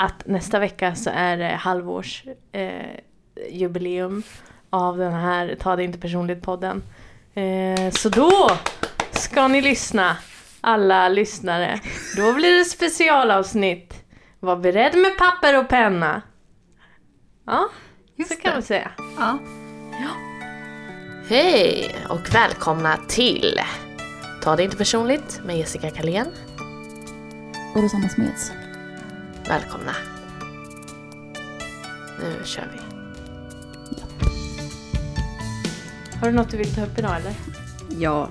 att nästa vecka så är det halvårs eh, jubileum av den här Ta det inte personligt-podden. Eh, så då ska ni lyssna, alla lyssnare. Då blir det specialavsnitt. Var beredd med papper och penna. Ja, Just så kan det. man säga. Ja. Hej och välkomna till Ta det inte personligt med Jessica Kalén. Och Rosanna Smeds. Välkomna. Nu kör vi. Har du något du vill ta upp idag eller? Ja,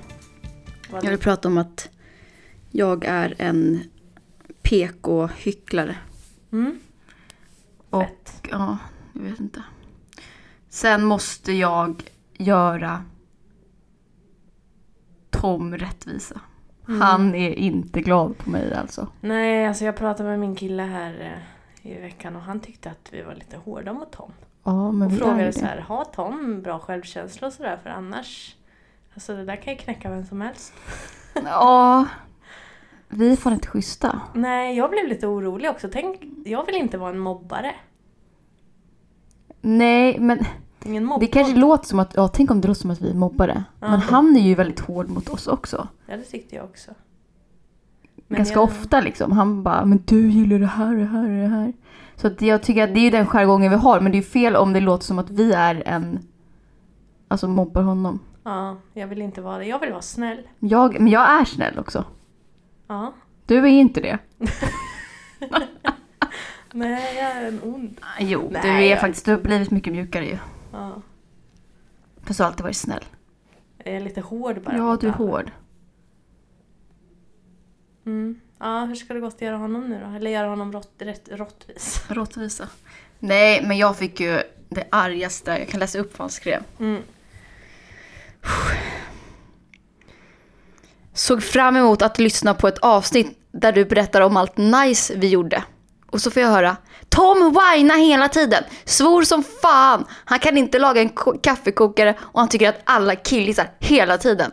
Vad jag vill prata om att jag är en PK-hycklare. Mm. Och Fett. ja, jag vet inte. Sen måste jag göra Tom rättvisa. Mm. Han är inte glad på mig alltså. Nej, alltså jag pratade med min kille här eh, i veckan och han tyckte att vi var lite hårda mot Tom. Ja, men Och frågade så här, har Tom bra självkänsla och sådär? För annars, alltså det där kan ju knäcka vem som helst. Ja, vi fan inte schyssta. Nej, jag blev lite orolig också. Tänk, jag vill inte vara en mobbare. Nej, men Ingen mobb. det kanske låter som att, ja tänk om det låter som att vi är mobbare. Ja. Men han är ju väldigt hård mot oss också. Ja, det tyckte jag också. Men Ganska jag- ofta liksom. Han bara, men du gillar det här, det här, det här. Så att jag tycker att det är den jargongen vi har. Men det är fel om det låter som att vi är en, alltså mobbar honom. Ja, jag vill inte vara det. Jag vill vara snäll. Jag, men jag är snäll också. Ja. Du är inte det. Nej, jag är en ond. Jo, Nej, du är jag- faktiskt, du har blivit mycket mjukare ju. Ja. Fast du har alltid varit snäll. Jag är lite hård bara. Ja, du är hård. Mm. Ja, hur ska det gå att göra honom nu då? Eller göra honom rått, rätt, råttvis? Råttvisa. Nej, men jag fick ju det argaste. Jag kan läsa upp vad han skrev. Mm. Såg fram emot att lyssna på ett avsnitt där du berättar om allt nice vi gjorde. Och så får jag höra Tom whina hela tiden, svor som fan. Han kan inte laga en kaffekokare och han tycker att alla killisar hela tiden.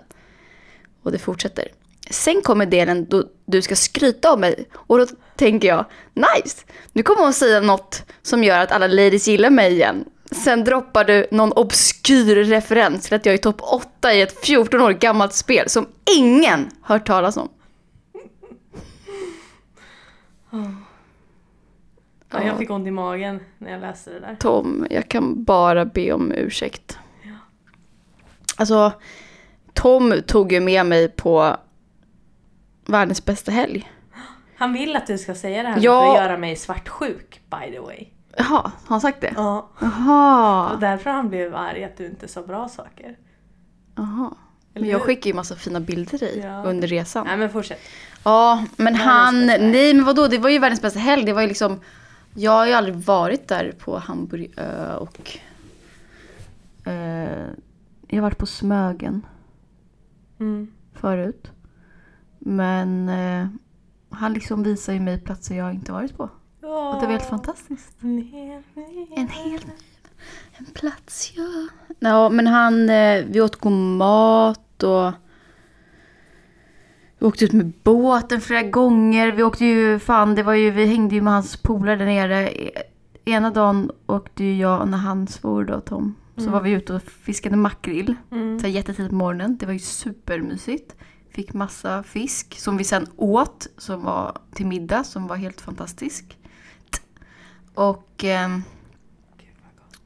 Och det fortsätter. Sen kommer delen då du ska skryta om mig och då tänker jag nice, nu kommer hon säga något som gör att alla ladies gillar mig igen. Sen droppar du någon obskyr referens till att jag är topp 8 i ett 14 år gammalt spel som ingen hört talas om. Ah. Ja, jag fick ont i magen när jag läste det där. Tom, jag kan bara be om ursäkt. Alltså, Tom tog ju med mig på världens bästa helg. Han vill att du ska säga det här Ja. för att göra mig svartsjuk, by the way. Jaha, har han sagt det? Ja. Och Jaha. därför han blev arg att du inte sa bra saker. Jaha. Men jag skickade ju massa fina bilder i Ja. under resan. Nej men fortsätt. Ja, men han... Nej, men vadå? Det var ju världens bästa helg. Det var ju liksom... Jag har ju aldrig varit där på Hamburgö och... Eh, jag har varit på Smögen Mm. förut. Men eh, han liksom visar ju mig platser jag inte varit på. Och det var helt fantastiskt. En hel ny En hel en plats, ja. Ja, men han, eh, vi åt god mat och vi åkte ut med båten flera gånger. Vi åkte ju, fan det var ju, vi hängde ju med hans polare där nere. E- Ena dagen åkte ju jag, när han svor då Tom, så Mm. var vi ute och fiskade makrill. Mm. Så jättetidigt på morgonen. Det var ju supermysigt. Fick massa fisk som vi sen åt, som var till middag, som var helt fantastisk. Och ehm,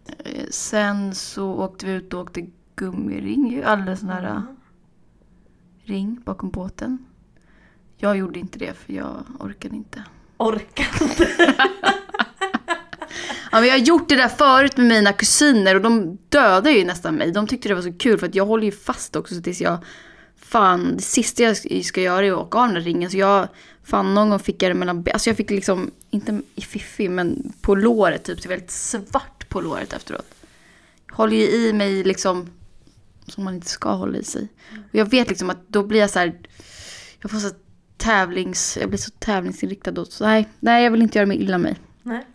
eh, sen så åkte vi ut och åkte gummiring, ju alldeles nära Mm. Ring bakom båten. Jag gjorde inte det för jag orkade inte. Orkar inte. Ja, men jag har gjort det där förut med mina kusiner och de dödade ju nästan mig. De tyckte det var så kul för att jag håller ju fast också så tills jag... Fan, det sista jag ska göra är att åka av den där ringen. Så jag... Fan, någon gång fick jag det mellan Alltså jag fick liksom, inte i fiffi, men på låret typ. Det var väldigt svart på låret efteråt. Jag håller ju i mig liksom som man inte ska hålla i sig. Och jag vet liksom att då blir jag så här... Jag får så tävlings... Jag blir så tävlingsinriktad då. Så nej, nej, jag vill inte göra mig illa mig. Nej.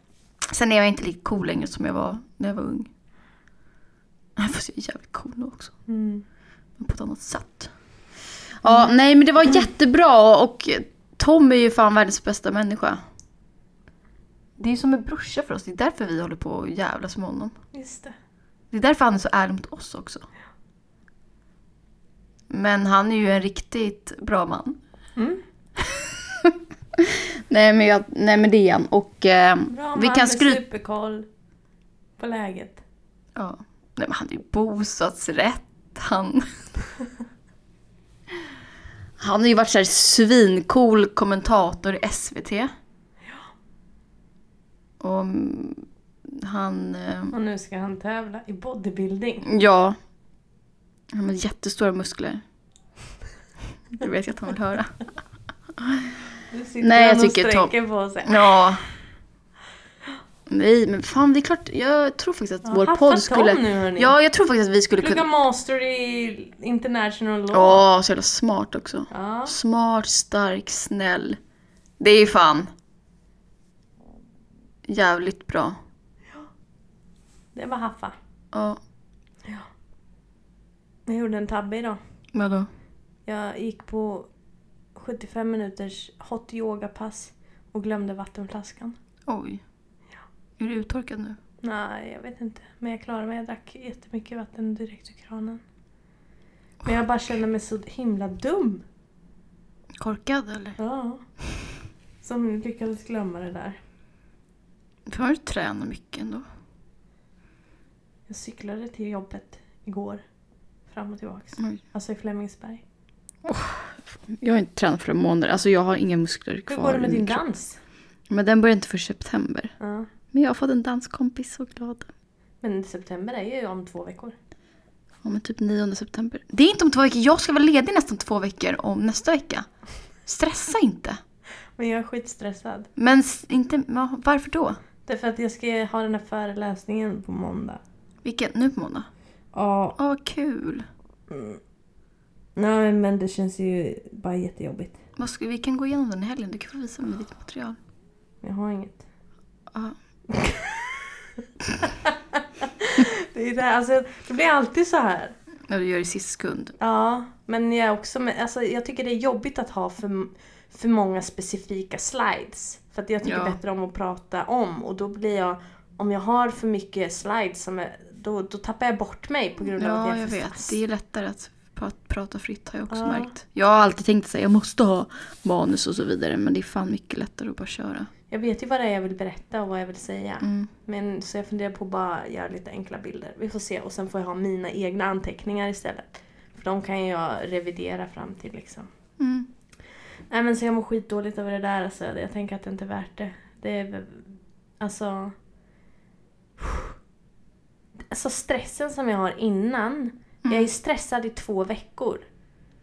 Sen är jag inte lika cool längre som jag var när jag var ung. Fast jag är jävligt cool nu också. Mm. Men på ett annat sätt. Ja, nej men det var jättebra och Tom är ju fan världens bästa människa. Det är ju som en brorsa för oss. Det är därför vi håller på och jävlas med honom. Just det. Det är därför han är så ärlig mot oss också. Men han är ju en riktigt bra man. Mm. Nej men, jag, nej, men det är han. Och eh, Bra vi man kan skryta... superkoll på läget. Ja. Nej men han är ju bostadsrätt. Han... han har ju varit så här svincool kommentator i SVT. Och mm, han... Eh, Och nu ska han tävla i bodybuilding. ja. Han har jättestora muskler. Det vet jag att han vill höra. Nej, jag tycker Tom- på sig. Ja. Nej men fan det är klart, jag tror faktiskt att Ja, vår podd Tom skulle... nu hörni. Ja, jag tror faktiskt att vi skulle Plugga kunna... master i international law. Åh, så jävla smart också. Ja. Smart, stark, snäll. Det är fan jävligt bra. Det var haffa. Ja. Jag gjorde en tabbe idag. Vadå? Jag gick på 75 minuters hot yoga-pass och glömde vattenflaskan. Oj. Är du uttorkad nu? Nej, jag vet inte. Men jag klarade mig. Jag drack jättemycket vatten direkt ur kranen. Men jag bara kände mig så himla dum. Korkad eller? Ja. Som lyckades glömma det där. För har du tränat mycket ändå? Jag cyklade till jobbet igår. Fram och tillbaks. Oj. Alltså i Flemingsberg. Jag har inte tränat för en månad. Alltså jag har inga muskler Hur kvar går det med din dans? Men den börjar inte för september. Ja. Men jag har fått en danskompis, så glad. Men september är ju om två veckor. Ja men typ 9 september. Det är inte om två veckor. Jag ska vara ledig nästan två veckor om nästa vecka. Stressa inte. Men jag är skitstressad. Men inte, varför då? Därför att jag ska ha den här föreläsningen på måndag. Vilken? Nu på måndag? Ja. Åh vad kul. Nej men det känns ju bara jättejobbigt. Vad ska, vi kan gå igenom den i helgen. Du kan få visa mig ditt material. Jag har inget. Ja. Det, är det, här, alltså, det blir alltid så här. När du gör det i sista sekund. Ja, men jag, också, med- alltså, jag tycker det är jobbigt att ha för, för många specifika slides. För att jag tycker Ja. bättre om att prata om och då blir jag, om jag har för mycket slides som är, då, då tappar jag bort mig på grund av att Ja, jag är jag för vet. fast. Det är lättare att pra- prata fritt har jag också Ja. märkt. Jag har alltid tänkt att jag måste ha manus och så vidare. Men det är fan mycket lättare att bara köra. Jag vet ju vad det är jag vill berätta och vad jag vill säga. Mm. Men så jag funderar på att bara göra lite enkla bilder. Vi får se och sen får jag ha mina egna anteckningar istället. För de kan jag revidera fram till liksom. Mm. Nej men så jag mår skitdåligt över det där alltså. Jag tänker att det inte är värt det. Det är alltså... Alltså stressen som jag har innan. Jag är ju stressad i två veckor.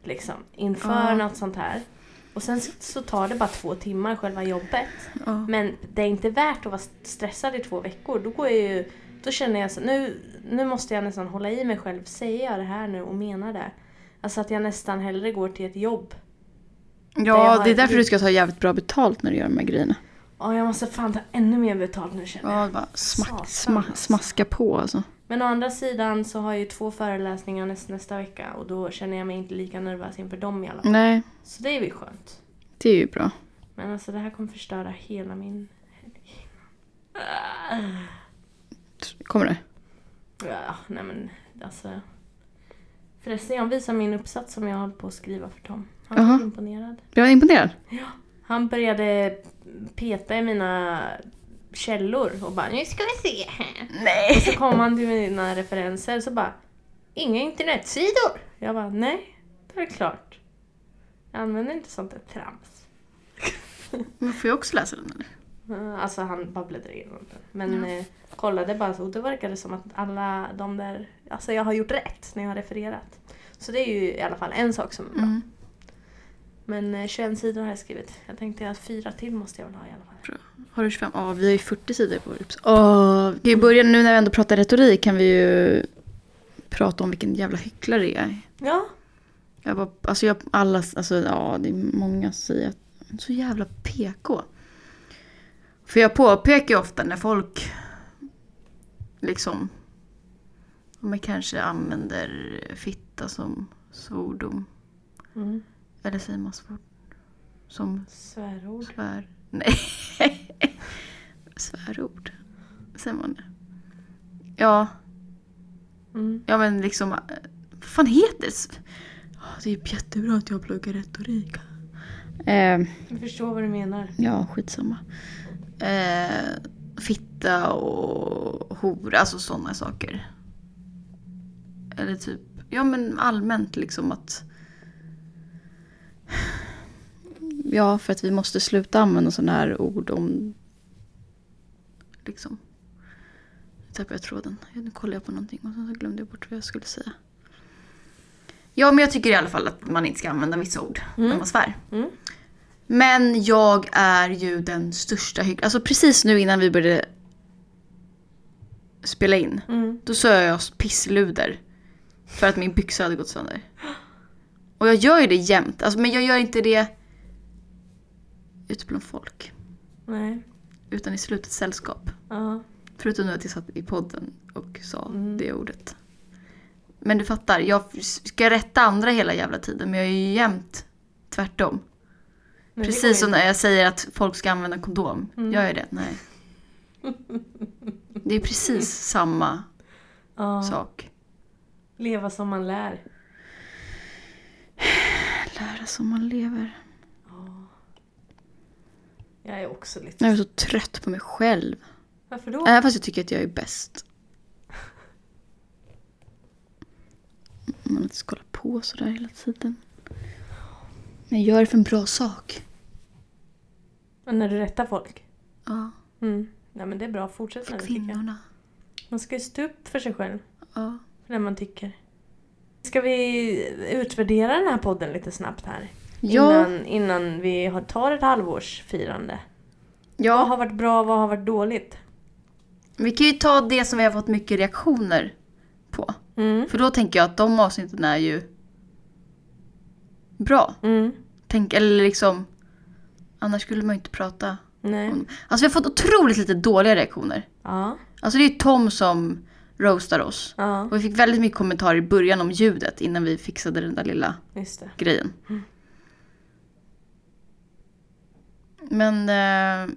Liksom. Inför Ja. något sånt här. Och sen så tar det bara två timmar själva jobbet. Ja. Men det är inte värt att vara stressad i två veckor. Då går jag ju... Då känner jag så nu, nu måste jag nästan hålla i mig själv. Säger jag det här nu och menar det? Alltså att jag nästan hellre går till ett jobb. Ja, det är därför du ska ta jävligt bra betalt när du gör de här grejerna. Ja, jag måste fan ta ännu mer betalt nu känner jag. Ja, bara smack, sma, alltså. smaska på alltså. Men å andra sidan så har jag ju två föreläsningar nästa, nästa vecka och då känner jag mig inte lika nervös inför dem i alla fall. Nej, Så det är ju skönt. det är ju bra. Men alltså det här kommer förstöra hela min helg. Kommer det? Ja, nej men alltså. Förresten, jag visar min uppsats som jag håller på att skriva för Tom. Han blev imponerad. Jag är imponerad. Han började peta i mina källor och bara nu ska vi se här. Nej. Så kom han till mina referenser så bara Inga internetsidor. Jag bara nej, det är klart. Jag använder inte sånt där trams. Men får jag också läsa den eller? Eh, Alltså han bara bläddrade igenom den. Men eh, kollade bara så, och det verkade som att alla de där, alltså jag har gjort rätt när jag har refererat. Så det är ju i alla fall en sak som är bra. Mm. Men eh, 21 sidor har jag skrivit. Jag tänkte att fyra till måste jag väl ha i alla fall. Har du 25? Ja, vi har ju 40 sidor på vår uppsats. Åh, vi kan ju börja nu när vi ändå pratar retorik kan vi ju prata om vilken jävla hycklare jag är. Ja, Jag bara, alltså jag, alla, alltså ja, det är många som säger att så jävla PK. För jag påpekar ju ofta när folk liksom, om man kanske använder fitta som svordom. mm. Eller säger man svord? Som svärord. svär? Nej. Svärord. Säger man det? Ja, Mm. ja men liksom... eh, Vad fan heter det? Det är jättebra att jag pluggar retorik. Eh, Jag förstår vad du menar. ja, skitsamma. Eh, fitta och hora, alltså sådana saker. Eller typ, ja men allmänt liksom att... Ja, för att vi måste sluta använda sådana här ord om... Liksom. Nu tappade jag tråden. Nu kollar jag på någonting och sen så glömde jag bort vad jag skulle säga. Ja, men jag tycker i alla fall att man inte ska använda vissa ord när man svär. Mm. Men jag är ju den största hyck... Alltså precis nu innan vi började spela in. Mm. Då sa jag pissluder. För att min byxa hade gått sönder. Och jag gör ju det jämt. Alltså, men jag gör inte det ute bland folk. Nej. Utan i slutet sällskap. Ja. Förutom nu att jag satt i podden och sa Mm. det ordet. Men du fattar, jag ska rätta andra hela jävla tiden. Men jag är ju jämt tvärtom. Men Precis som när jag säger att folk ska använda kondom. Mm. Gör jag det? Nej. Det är precis samma Ja. sak. Leva som man lär. Lära som man lever. Ja. Jag är också lite... Jag är så trött på mig själv. Varför då? Även fast jag tycker att jag är bäst. Man inte ska hålla på sådär hela tiden. Men jag gör det för en bra sak. Men när du rättar folk? Ja, Mm. Nej men det är bra, fortsätt med det kvinnorna. Man ska ju stå upp för sig själv. Ja. För det man tycker. Ska vi utvärdera den här podden lite snabbt här? Ja, Innan, innan vi har- tar ett halvårsfirande. Vad ja, har varit bra, vad har varit dåligt? vi kan ju ta det som vi har fått mycket reaktioner på. Mm. För då tänker jag att de avsnitten är ju bra. Mm. Tänk, eller liksom, annars skulle man ju inte prata Nej. om Alltså vi har fått otroligt lite dåliga reaktioner. Ja. Alltså det är ju Tom som roastar oss. Ja, Och vi fick väldigt mycket kommentarer i början om ljudet innan vi fixade den där lilla grejen. Mm. Men, eh,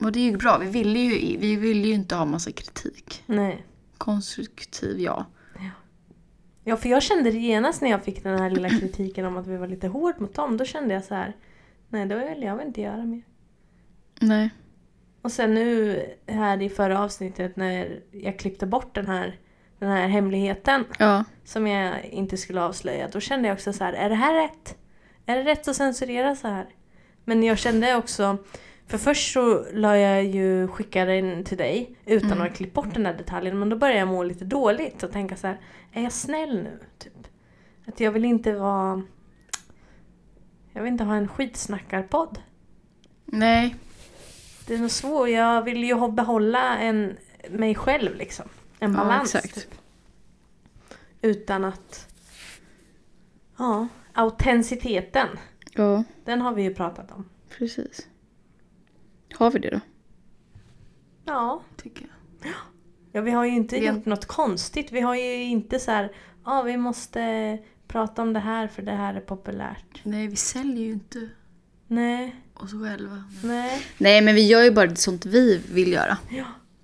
och det är ju bra. Vi ville ju, vi ville ju inte ha massa kritik. Nej. Konstruktiv, ja. Ja, för jag kände det genast när jag fick den här lilla kritiken om att vi var lite hårt mot dem. Då kände jag så här, nej då vill jag väl inte göra mer. Nej. Och sen nu här i förra avsnittet när jag klippte bort den här, den här hemligheten Ja. som jag inte skulle avslöja. Då kände jag också så här, är det här rätt? Är det rätt att censurera så här? Men jag kände också, för först så la jag ju, skickade den till dig utan Mm. att ha klippt bort den där detaljen. Men då började jag må lite dåligt och tänka så här, är jag snäll nu? Typ. Att jag vill inte vara... Jag vill inte ha en skitsnackarpodd. Nej. Det är nog svårt. Jag vill ju behålla en, mig själv liksom. En Ja, balans. exakt. Typ. Utan att... Ja, autenticiteten. Ja, Den har vi ju pratat om. precis. Har vi det då? Ja. Tycker jag. ja vi har ju inte Vi har- gjort något konstigt. Vi har ju inte så här, ja vi måste prata om det här för det här är populärt. Nej, vi säljer ju inte Nej, oss själva. nej. Nej, men vi gör ju bara sånt vi vill göra.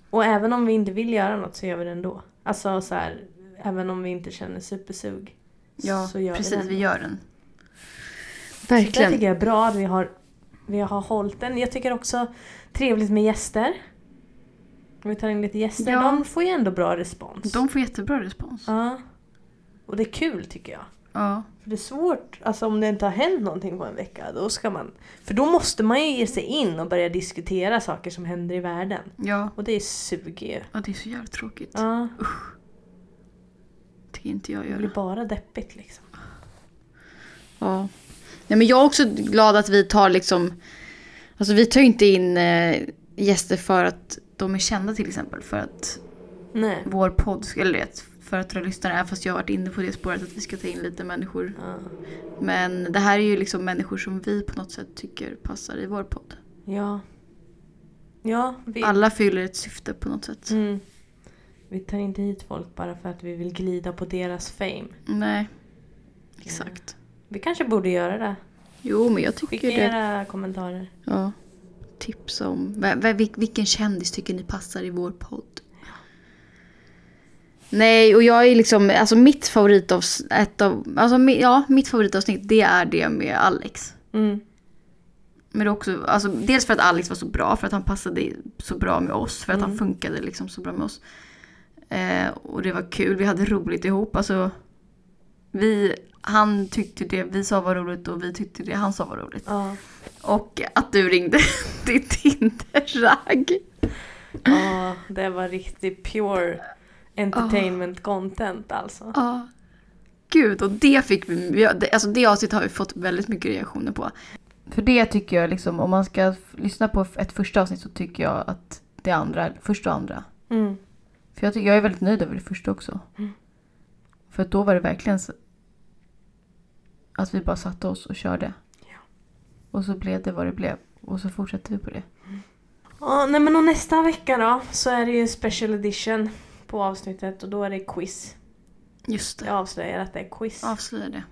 Och även om vi inte vill göra något så gör vi det ändå. Alltså så här, även om vi inte känner supersug. Ja, så gör precis. vi det. Vi gör den. Så det Verkligen. tycker jag är bra att vi har, vi har hållit den. Jag tycker också trevligt med gäster. Om vi tar in lite gäster. Ja. De får ju ändå bra respons. De får jättebra respons. Ja. Och det är kul tycker jag. Ja. För det är svårt, alltså om det inte har hänt någonting på en vecka, då ska man... För då måste man ju ge sig in och börja diskutera saker som händer i världen. Ja. Och det suger ju. ja, det är så jävla tråkigt. Ja, tycker inte jag det göra. blir bara deppigt liksom. Ja. Nej, men jag är också glad att vi tar liksom... Alltså vi tar ju inte in eh, gäster för att de är kända till exempel. För att Nej. vår podd, eller vet, för att dra lyssnare. Även fast jag har varit inne på det spåret att vi ska ta in lite människor. Ja. Men det här är ju liksom människor som vi på något sätt tycker passar i vår podd. Ja. Ja, vi... Alla fyller ett syfte på något sätt. Mm. Vi tar inte hit folk bara för att vi vill glida på deras fame. Nej, exakt. Vi kanske borde göra det. Jo, men jag tycker Skicka det. era kommentarer. Ja. tipsa om? Vilken kändis tycker ni passar i vår podd? Nej, och jag är liksom, alltså mitt favoritavsnitt, av, alltså ja, mitt favoritavsnitt det är det med Alex. Mm. Men också, alltså, dels för att Alex var så bra, för att han passade så bra med oss, för att han Mm. funkade liksom så bra med oss. Eh, och det var kul, vi hade roligt ihop. Alltså, vi, han tyckte det vi sa var roligt och vi tyckte det han sa var roligt. Ja. Och att du ringde till Tinder-ragg. ja, det var riktigt pure entertainment content alltså. Ja. Gud, och det fick vi, alltså det avsnittet har vi fått väldigt mycket reaktioner på. För det tycker jag liksom, om man ska lyssna på ett första avsnitt så tycker jag att det andra, första och andra. Mm. För jag, tycker, jag är väldigt nöjd över det första också. Mm. För då var det verkligen att vi bara satte oss och körde. Ja. Och så blev det vad det blev. Och så fortsatte vi på det. Ja, nej men och nästa vecka då så är det ju special edition på avsnittet och då är det quiz. Just Jag avslöjar att det är quiz. Avslöja det.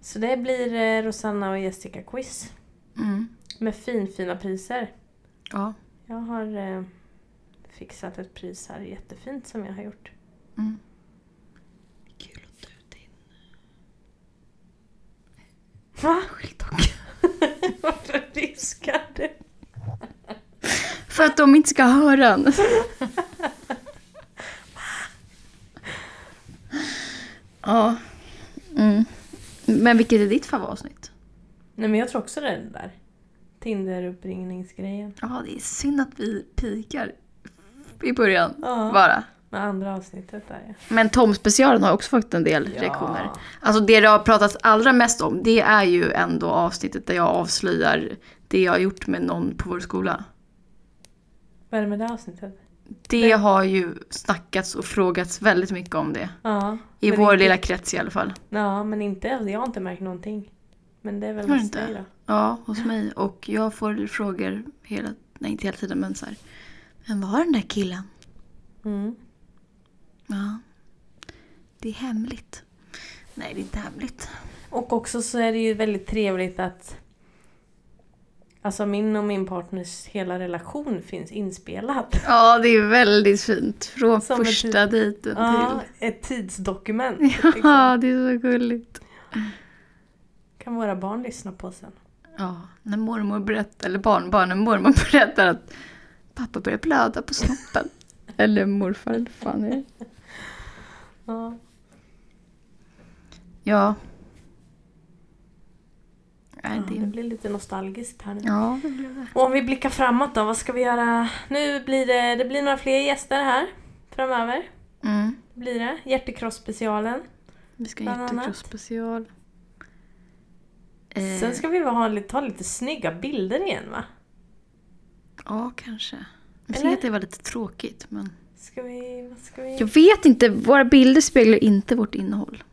Så det blir eh, Rosanna och Jessica quiz. Mm. Med finfina priser. Ja. Jag har eh, fixat ett pris här jättefint som jag har gjort. Mm. Kul att ta ut din Va? skyltdock. Varför diskar du? För att de inte ska höra den. ja. Mm. Men vilket är ditt favoritavsnitt? Nej men jag tror också det är den där. Tinder-uppringningsgrejen. Ja, det är synd att vi pikar i början Ja. bara. Med andra avsnittet där ja. Men Tom-specialen har också fått en del Ja. reaktioner. Alltså det det har pratats allra mest om, det är ju ändå avsnittet där jag avslöjar det jag har gjort med någon på vår skola. Vad är det med det avsnittet? Det har ju snackats och frågats väldigt mycket om det. Ja. I vår inte, lilla krets i alla fall. Ja, men inte, jag har inte märkt någonting. Men det är väl hos inte? dig då? Ja, hos mig. Och jag får frågor hela, nej inte hela tiden men så här. Men var den där killen? Mm. Ja. Det är hemligt. Nej, det är inte hemligt. Och också så är det ju väldigt trevligt att Alltså min och min partners hela relation finns inspelad. Ja, det är väldigt fint. Från Som första dejten Ja, till... ett tidsdokument. liksom. Ja, det är så gulligt. Kan våra barn lyssna på sen. Ja, när mormor berättar, eller barnbarn, när mormor berättar att pappa börjar blöda på snoppen. eller morfar, eller fan är det? Ja. Ja. Nej, det... det blir lite nostalgiskt här nu. Ja, det det. Och om vi blickar framåt då, vad ska vi göra? Nu blir det, det blir några fler gäster här framöver. Mm. Blir det. Hjärtekross-specialen. Vi ska ha annat. jättekross-special. Eh, Sen ska vi ha, lite- ta lite snygga bilder igen va? Ja, kanske. Jag tycker att det var lite tråkigt, men... Ska vi, vad ska vi? Jag vet inte, våra bilder speglar inte vårt innehåll.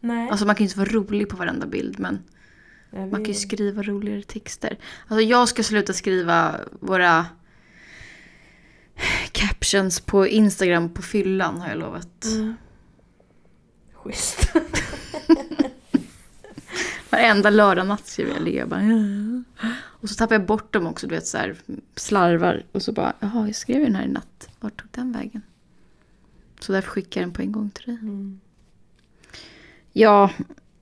Nej. Alltså man kan ju inte vara rolig på varenda bild, men man kan ju skriva roligare texter. Alltså jag ska sluta skriva våra captions på Instagram på fyllan, har jag lovat. Mm. Schysst. Varenda lördagnatt skriver jag. Jag bara, och så tappar jag bort dem också, du vet så här, slarvar. Och så bara, jaha, jag skrev ju den här i natt. Vart tog den vägen? Så därför skickar jag den på en gång till dig. Mm. Ja,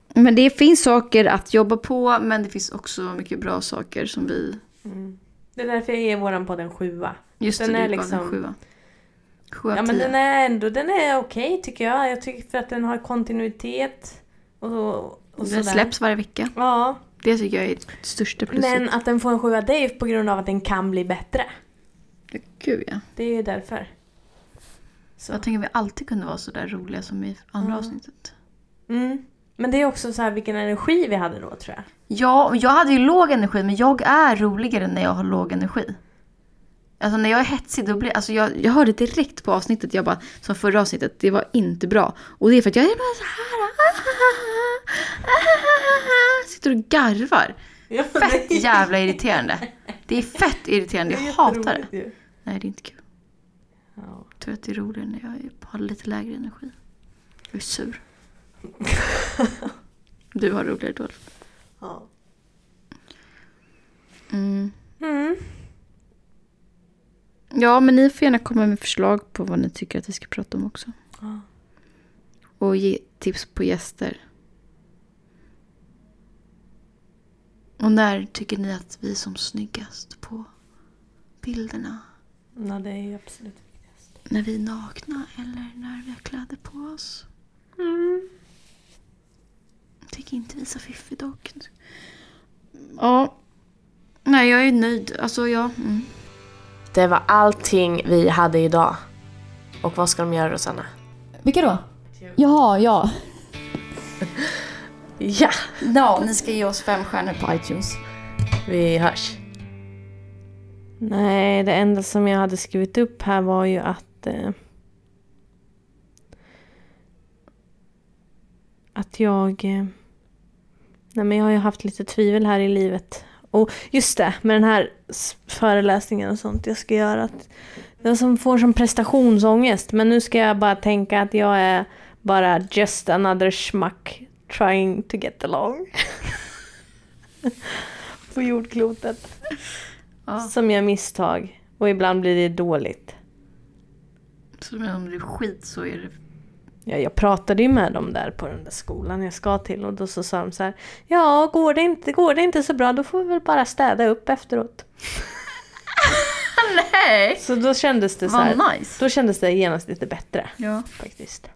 men det finns saker att jobba på, men det finns också mycket bra saker som vi... Mm. Det är därför jag ger våran podd en sjua. Just Den det, är liksom- en sjua. Sju av Ja men den är ändå, den är okej tycker jag. Jag tycker för att den har kontinuitet. Och, och Den sådär. släpps varje vecka. Ja, Det tycker jag är det största plusset. men att den får en sjua det är på grund av att den kan bli bättre. Gud ja. Det är ju därför. Så. Jag tänker att vi alltid kunde vara så där roliga som i andra Ja. avsnittet. Mm. Men det är också så här vilken energi vi hade då tror jag. Ja, och jag hade ju låg energi, men jag är roligare när jag har låg energi. Alltså när jag är hetsig, då blir alltså jag, jag hörde direkt på avsnittet, jag bara, som förra avsnittet, det var inte bra. Och det är för att jag är bara så här. Sitter och garvar. Ja, Fett jävla irriterande. Det är fett irriterande, jag hatar det. ju. Nej, det är inte kul. Ja. Jag tror att det är roligare när jag är- har lite lägre energi. Jag är sur. Du har roligare då. Ja. Mm. Mm. Ja, men ni får gärna komma med förslag på vad ni tycker att vi ska prata om också. Ja. Och ge tips på gäster. Och när tycker ni att vi är som snyggast på bilderna? Ja, det är absolut viktigast. När vi är nakna eller när vi har kläder på oss? Mm. Jag tycker inte vi är så fiffig dock. Ja. Nej, jag är nöjd. Alltså, ja. Mm. Det var allting vi hade idag. Och vad ska de göra Rosanna? Vilka då? Jaha, ja. Ja! Ja, ni ska ge oss fem stjärnor på iTunes. Vi hörs. Nej, det enda som jag hade skrivit upp här var ju att... Eh, att jag... Eh, nej, men jag har ju haft lite tvivel här i livet. Och just det, med den här föreläsningen och sånt jag ska göra. Att jag som får som prestationsångest. Men nu ska jag bara tänka att jag är bara just another schmuck trying to get along. På jordklotet. Ja. Som gör misstag. Och ibland blir det dåligt. Så men om det är skit så är det... Ja, jag pratade ju med dem där på den där skolan jag ska till och då så sa de så här. Ja, går det inte, går det inte så bra då får vi väl bara städa upp efteråt. Nej! Så då kändes det så här. Nice. Då kändes det genast lite bättre Ja. faktiskt.